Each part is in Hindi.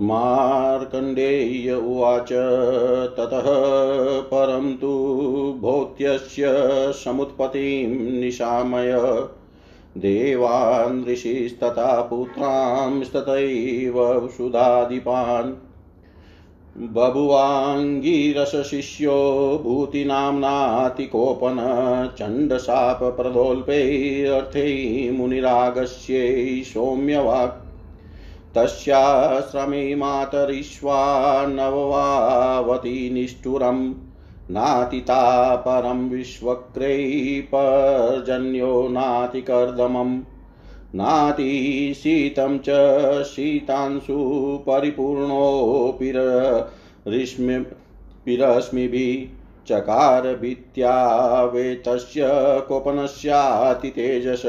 मार्कण्डेय उवाच, ततः परं तु भौत्यस्य समुत्पत्तिं निशामय। देवान् ऋषिस्तथा पुत्रांस्तथैव सुधाधिपान् बभुवाङ्गिरसशिष्यो भूतिनाम्नातिकोपन चण्डशापप्रदोल्पैरर्थै मुनिरागस्यै सौम्यवाक् तस्याश्रमे मातरिष्वा नववावती निष्ठुरम् नातिता परं विश्वक्रैपर्जन्यो नातिकर्दमम्। नातिशीतं च शीतांशु परिपूर्णोऽपिरश्मिभिः चकार भीत्यावेतस्य कोपनस्यातितेजस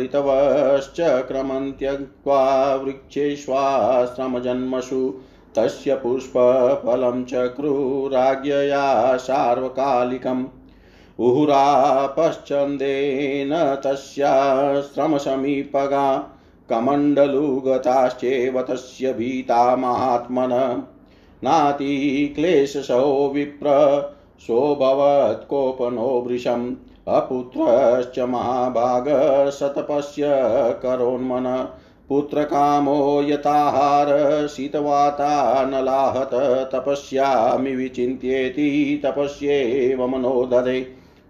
ऋतवश्च क्रमं त्यक्त्वा वृक्षेष्वाश्रमजन्मसु। तस्य पुष्पफलं चक्रुराज्ञया सार्वकालिकम्। उहुरापश्चन्देन तस्याश्रमसमीपगा कमण्डलुगताश्चेव तस्य भीता महात्मन। नातिक्लेशसो विप्र सोऽभवत्कोपनो वृशम् अपुत्रश्च महाभागशतपस्य करोन्मन। पुत्रकामो यताहार शीतवाता न लाहत तपस्यामि विचिन्त्येति तपस्येव मनो दधे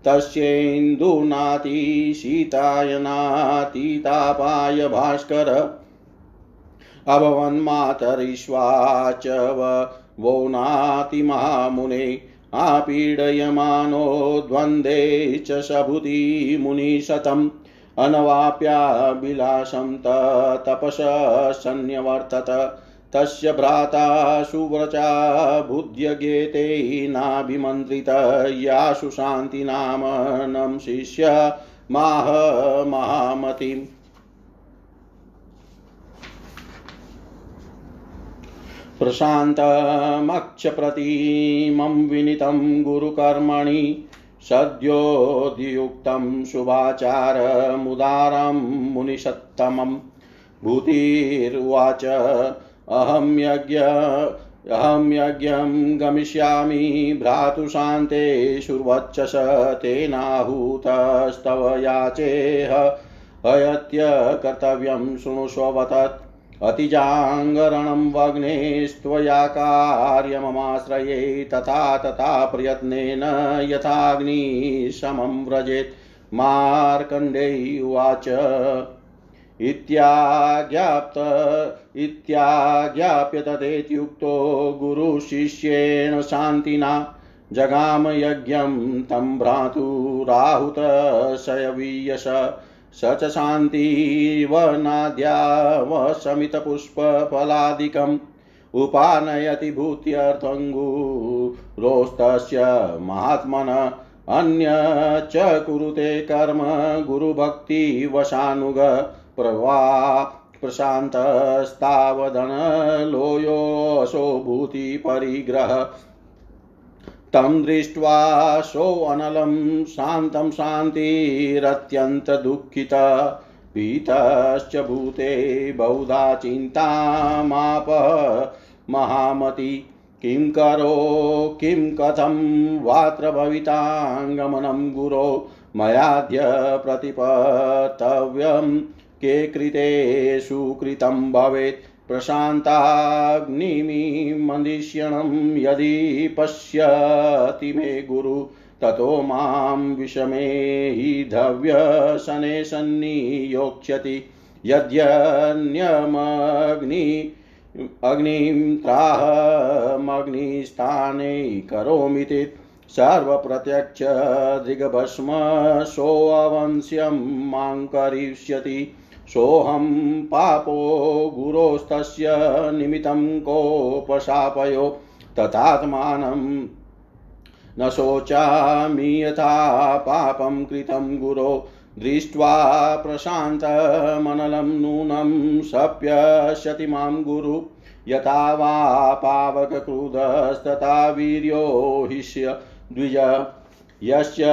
तस्येन्दुनातिशीताय नातितापाय भास्कर। अभवन्मातरिष्वाच वो नातिमहामुने आपीडयमानो द्वन्द्वे च सभुति मुनिशतम्। अनवाप्याभिलाषं तपसन्यवर्तत। तस्य भ्राता सुव्रचा बुद्ध्यगेते नाभिमन्त्रित। यासु शान्तिनामनं शिष्य माह महामतिम्। प्रशान्तमक्षप्रतिमं विनितं गुरुकर्मणि सद्योद्युक्तं शुभाचारमुदारं मुनिषत्तमं भूतिर्वाच, अहं यज्ञ, अहं यज्ञं गमिष्यामि भ्रातुशान्ते शुर्वच्चस तेनाहूतस्तव याचेह अयत्य कर्तव्यं शृणुष्वतत् अतिजाङ्गरणं वग्नेस्त्वया कार्यममाश्रये तथा तथा प्रयत्नेन यथाग्निशमं व्रजेत्। मार्कण्डेय उवाच इत्याज्ञाप्त इत्याज्ञाप्य तदेत्युक्तो गुरुशिष्येण शान्तिना। जगाम यज्ञं तं भ्रातुराहुतशयवीयश। स च शान्तिवनाद्यावशमितपुष्पफलादिकम् उपानयति भूत्यर्थङ्गुरोस्तस्य महात्मन अन्य च कुरुते कर्म गुरुभक्तिवशानुग प्रवा प्रशान्तस्तावदनलोयोऽसो भूतिपरिग्रह तं दृष्ट्वा सोऽनलं शान्तं शान्तिरत्यन्तदुःखित। भीतश्च भूते बहुधा चिन्तामाप। महामति, किं करो, किं कथं? वात्र भविताङ्गमनं गुरो, मयाद्य प्रतिपतव्यं। के कृतं भवेत्? प्रशान्ताग्निमिमदिष्यणं यदि पश्यति मे गुरु, ततो माँ विषमे हि धव्यशने सन्नियोक्ष्यति। यद्यन्यमग्नि, अग्निं त्राहमग्निस्थाने करोमि ते। सर्वप्रत्यक्ष सोऽवंश्यं माँ करिष्यति। सोऽहं पापो गुरोस्तस्य निमित्तं कोपशापयो तथात्मानं न शोचामि यथा पापं कृतं गुरो दृष्ट्वा प्रशान्तमनलं नूनं सप्यस्यति माँ गुरु यथा वा पावकक्रुधस्तथा वीर्यो हिष्य द्विज यस्य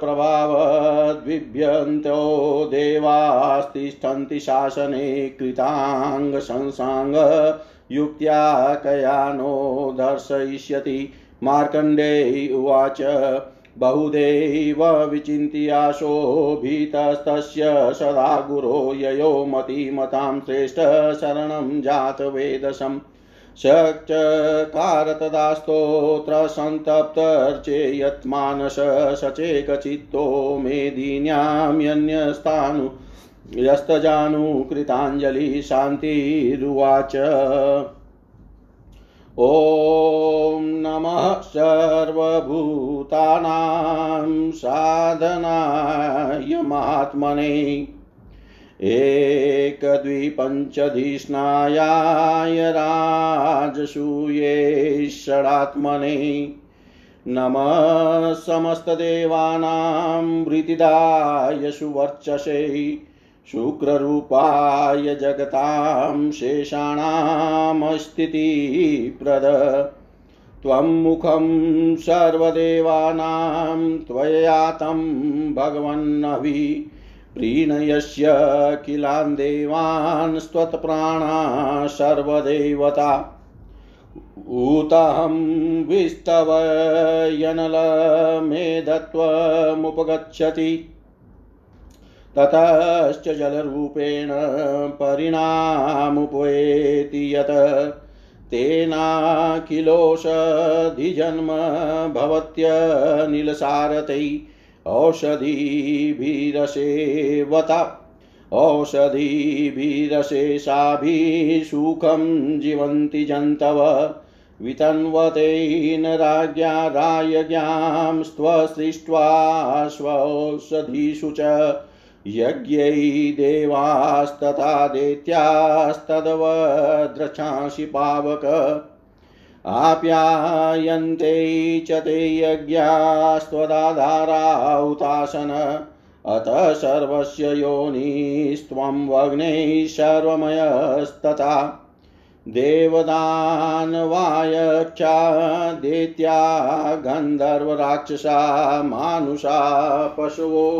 प्रभावद्विभ्यन्तो देवास्तिष्ठन्ति शासने कृताङ्गशंसाङ्गयुक्त्या कयानो दर्शयिष्यति। मार्कण्डेय उवाच, बहुदैव विचिन्त्याशोभितस्तस्य सदा गुरो ययो मतिमतां श्रेष्ठ शरणं जातवेदसम् शक्चकार तदा स्तोत्र सन्तप्तर्चेयत्मानस सचेकचित्तो मेदिन्यां यन्यस्तानु यस्तजानुकृताञ्जलिः शान्तिरुवाच। ॐ नमः सर्वभूतानां साधनाय महात्मने एकद्विपञ्चधिष्णायाय राजसूये षडात्मने नमः समस्तदेवानां वृतिदाय सुवर्चसे, शुक्ररूपाय जगतां शेषाणामस्थितिप्रद त्वं मुखं सर्वदेवानां त्वयातं भगवन्नभि। प्रीणयस्य किलान् देवान् स्वत्प्राणा सर्वदेवता। ऊतहं विस्तवयनलमेधत्वमुपगच्छति ततश्च जलरूपेण परिणामुपवेति यत् तेनाखिलोषधिजन्म भवत्यनिलसारथै। औषधिभिरसेवता। औषधिभिरशेषाभिः सुखं जीवन्ति जन्तव। वितन्वतेन राज्ञा रायज्ञां स्वसृष्ट्वा स्वौषधीषु च। यज्ञै देवास्तथा दैत्यास्तदवद्रक्षांसि पावक। आप्यायन्ते च ते यज्ञास्त्वदाधाराहुतासन। अतः सर्वस्य योनिस्त्वं वग्नैः सर्वमयस्तथा। देवदानवायक्षा दैत्या गन्धर्वराक्षसा मानुषा पशवो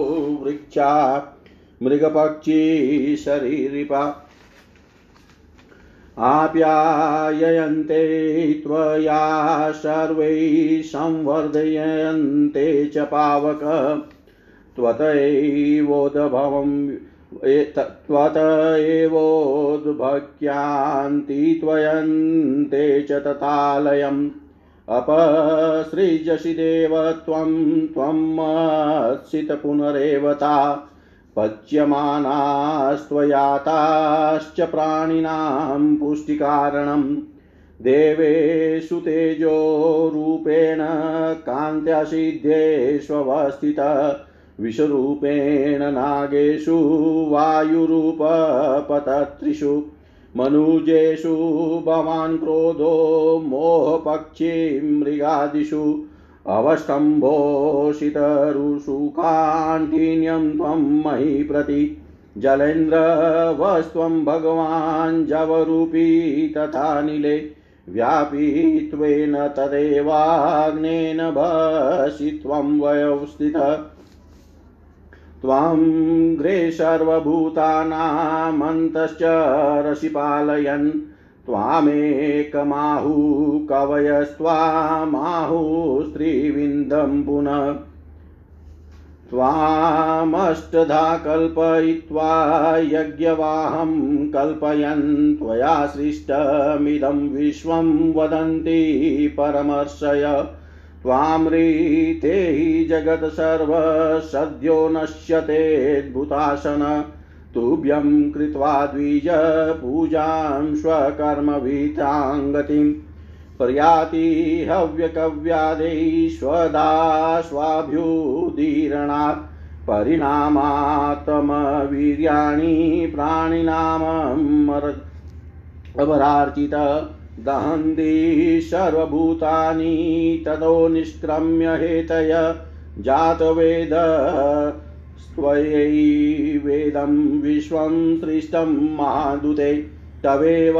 वृक्षा। मृगपक्षी शरीरिपा आप्यायन्ते त्वया सर्वैः संवर्धयन्ते च पावक। त्वतैवोद्भवं त्वत एवोद्भक्यान्ति त्वयन्ते च तथालयम्। अपसृजसि देव त्वं त्वमत्सितपुनरेवता पच्यमानास्त्वयाताश्च प्राणिनां पुष्टिकारणम् देवेषु तेजोरूपेण कान्त्यासिद्धेष्वस्थित विषरूपेण नागेषु वायुरूपपतत्रिषु। मनुजेषु भवान् क्रोधो मोहपक्षी मृगादिषु। अवष्टम्भोषितरुषुकाण्ठिन्यं त्वं मही प्रति जलेन्द्रवस्त्वं भगवान् जवरूपी तथानिले व्यापीत्वेन तदेवाग्नेन भसि त्वं वयवस्थितः त्वां ग्रे सर्वभूतानामन्तश्च रसिपालयन् त्वामेकमाहु कवयस्त्वामाहुस्त्रीविन्दं पुनः त्वामष्टधा कल्पयित्वा यज्ञवाहं कल्पयन् त्वया सृष्टमिदं विश्वं वदन्ति परमर्षय। त्वामृते हि जगत् सर्वसद्यो नश्यतेऽद्भुतासन तुभ्यं कृत्वा द्विज पूजां स्वकर्मविताङ्गतिं प्रयाति हव्यकव्यादैश्वदाश्वाभ्युदीरणात् परिणामात्मवीर्याणि प्राणिनामर दहन्ति सर्वभूतानि ततो निष्क्रम्य हेतय जातवेद स्वयैवेदं विश्वं सृष्टं महादुते, तवेव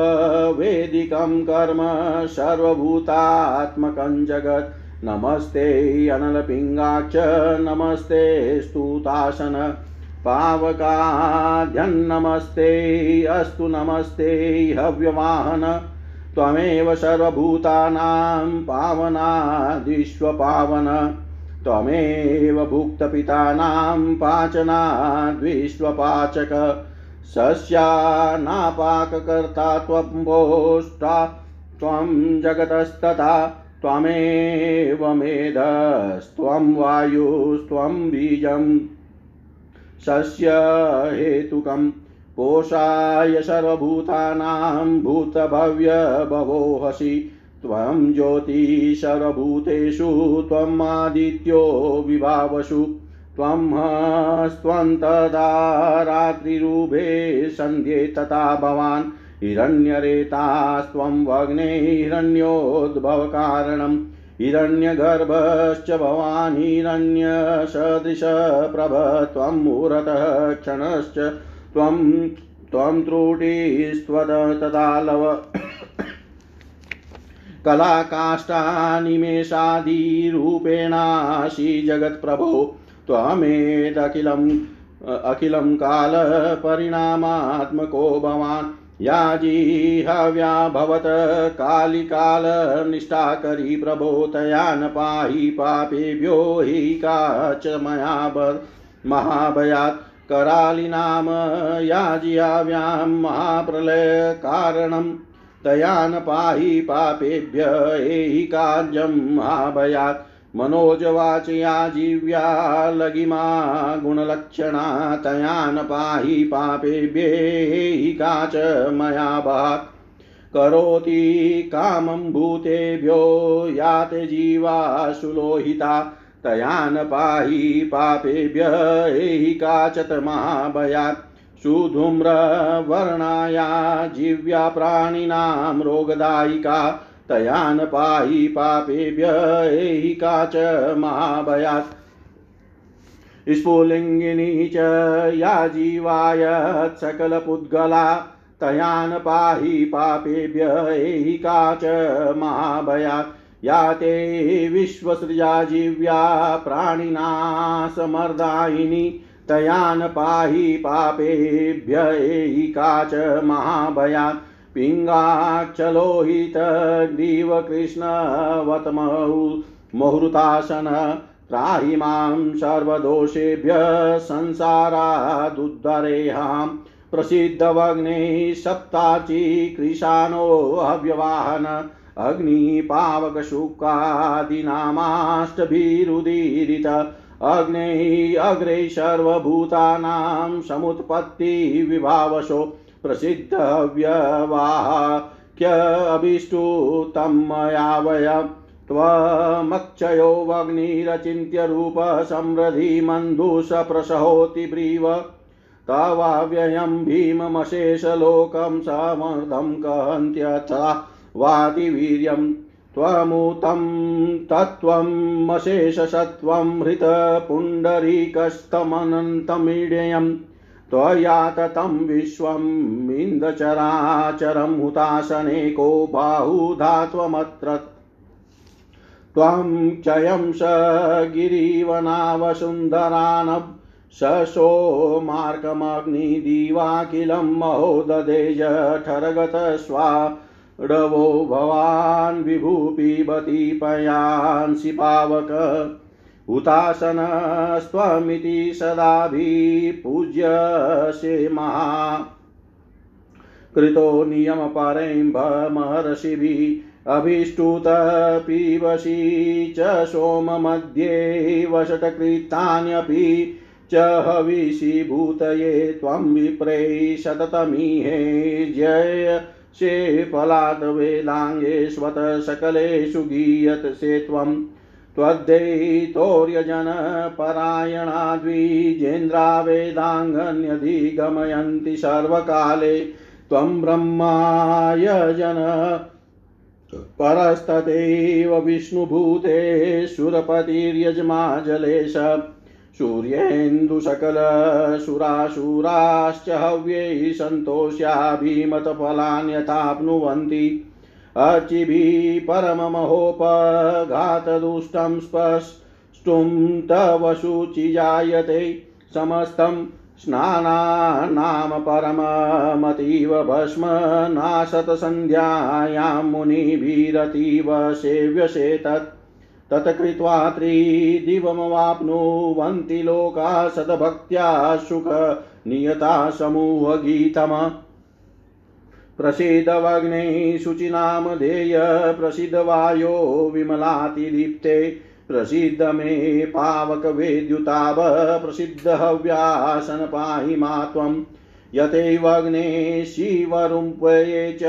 वेदिकं कर्म सर्वभूतात्मकं जगत्। नमस्ते अनलपिङ्गाक्ष नमस्ते स्तुतासन। पावकाद्यन्नमस्ते अस्तु नमस्ते, हव्यवाहन। त्वमेव सर्वभूतानां पावनादिष्वपावन। त्वमेव भुक्तपितानां पाचनाद्विश्वपाचक सस्यानापाककर्ता त्वम्भोष्टा त्वं जगतस्तथा त्वमेव मेधस्त्वं वायुस्त्वं बीजं सस्यहेतुकम् पोषाय सर्वभूतानां भूतभव्यभवोहसि त्वं ज्योति सर्वभूतेषु त्वमादित्यो विभावसु। त्वं हस्त्वं तदा रात्रिरूपे सन्ध्ये तथा भवान्। हिरण्यरेतास्त्वं वग्ने हिरण्योद्भवकारणम्। हिरण्यगर्भश्च भवान् हिरण्यसदृशप्रभ। त्वं मुहूर्तः क्षणश्च त्वं त्वं त्रुटिस्त्वद तदा लव। कलाकाष्ठानिमेषादिरूपेणासि जगत्प्रभो त्वमेदखिलम् अखिलं कालपरिणामात्मको भवान्। याजीहव्या भवत कालिकालनिष्ठाकरी प्रभो तया न पाहि पापेभ्यो हि का च मया महाभयात् करालिनाम याज्याव्यां महाप्रलयकारणं तया न पाहि पापेभ्य एहि कार्यं महाभयात् मनोजवाचया जीव्या लगिमा गुणलक्षणा। तया न पाहि पापेभ्येहि का च मया भाक् करोति कामं भूतेभ्यो याते जीवा सुलोहिता। तया न पाहि पापेभ्य एहि काचत महाभयात्। सुधूम्रवर्णाया जीव्या प्राणिनां रोगदायिका तया न पाहि पापेभ्य एहि काच महाभयात् स्फुलिङ्गिनी च या जीवाय सकलपुद्गला तया न पाहि पापेभ्य एहि काच महाभयात् या ते विश्वसृजा जीव्या प्राणिना समर्दायिनी तया न पाहि पापेभ्य एहि काच महाभयात् पिङ्गाक्षलोहितग्रीवकृष्णवतमहु मुहूर्तासन त्राहि माँ सर्वदोषेभ्यः संसारादुद्धरेहां प्रसिद्धवग्ने सप्ताची कृशानो हव्यवाहन अग्निपावकशुकादीनामाष्टभिरुदीरित अग्नेः अग्रे सर्वभूतानां समुत्पत्तिविभावशो प्रसिद्धव्यवाक्य अभिष्टुतं मया वय त्वमक्षयो वग्निरचिन्त्य रूपसमृद्धिमन्धुषप्रसहोति ब्रीव तवाव्ययं भीममशेषलोकं समर्धं कहन्त्यथा वादिवीर्यं त्वमुतं तत्त्वमशेषसत्त्वं हृतपुण्डरीकस्तमनन्तमीड्यम् त्वया ततं विश्वमिन्दचराचरं हुतासनेको बाहुधात्वमत्र त्वं क्षयं स गिरिवनावसुन्धरानभ सशोमार्कमग्निदिवाखिलं महोदधेज ठरगतस्वाडवो भवान् विभूपिबति पयांसि पावक हुतासनस्त्वमिति सदाभिपूज्यसे महा कृतो नियमपरैम्भमहर्षिभिः अभिष्टुत पीबसि च सोममध्ये वषट्कृतान्यपि च हविषीभूतये त्वं विप्रै सततमिहे जय शे फलाद्वेदाङ्गेष्वत सकलेषु गीयतसे त्वम् त्वद्दैतोर्यजनपरायणा द्विजेन्द्रावेदाङ्गन्यधिगमयन्ति सर्वकाले। त्वं ब्रह्मायजन परस्तथैव विष्णुभूते सुरपतिर्यजमा जलेश सूर्येन्दुसकलसुरासुराश्च हव्यै सन्तोष्याभिमतफलान्यथाप्नुवन्ति। अचिभिः परममहोपघातदुष्टं स्पष्टुं तव शुचिजायते समस्तं स्नानानां परममतीव भस्म नाशतसन्ध्यायां मुनिभिरतीव सेव्यसे तत्। तत्कृत्वा त्रिदिवमवाप्नुवन्ति लोका सद्भक्त्या सुखनियता समूहगीतम्। प्रसीदवग्ने शुचिनामधेय प्रसीदवायो विमलातिदीप्ते। प्रसिद्ध मे पावकवेद्युताव प्रसिद्ध हव्यासन पाहि मा त्वम् यतैवग्ने शिवरुम्पये च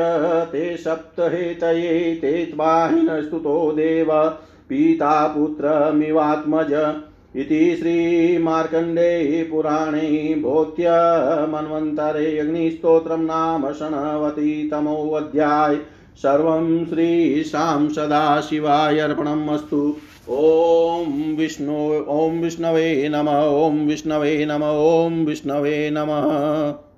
ते सप्तहेतये ते त्वाहिनस्तुतो देव। पिता पुत्रमिवात्मज इति श्रीमार्कण्डे पुराणे भोत्यमन्वन्तरे अग्निस्तोत्रं नाम षण्णवतितमोऽध्याय सर्वं श्रीशां सदाशिवाय अर्पणम् अस्तु। ॐ विष्णु, ॐ विष्णवे नमः, ॐ विष्णवे नमः, ॐ विष्णवे नमः।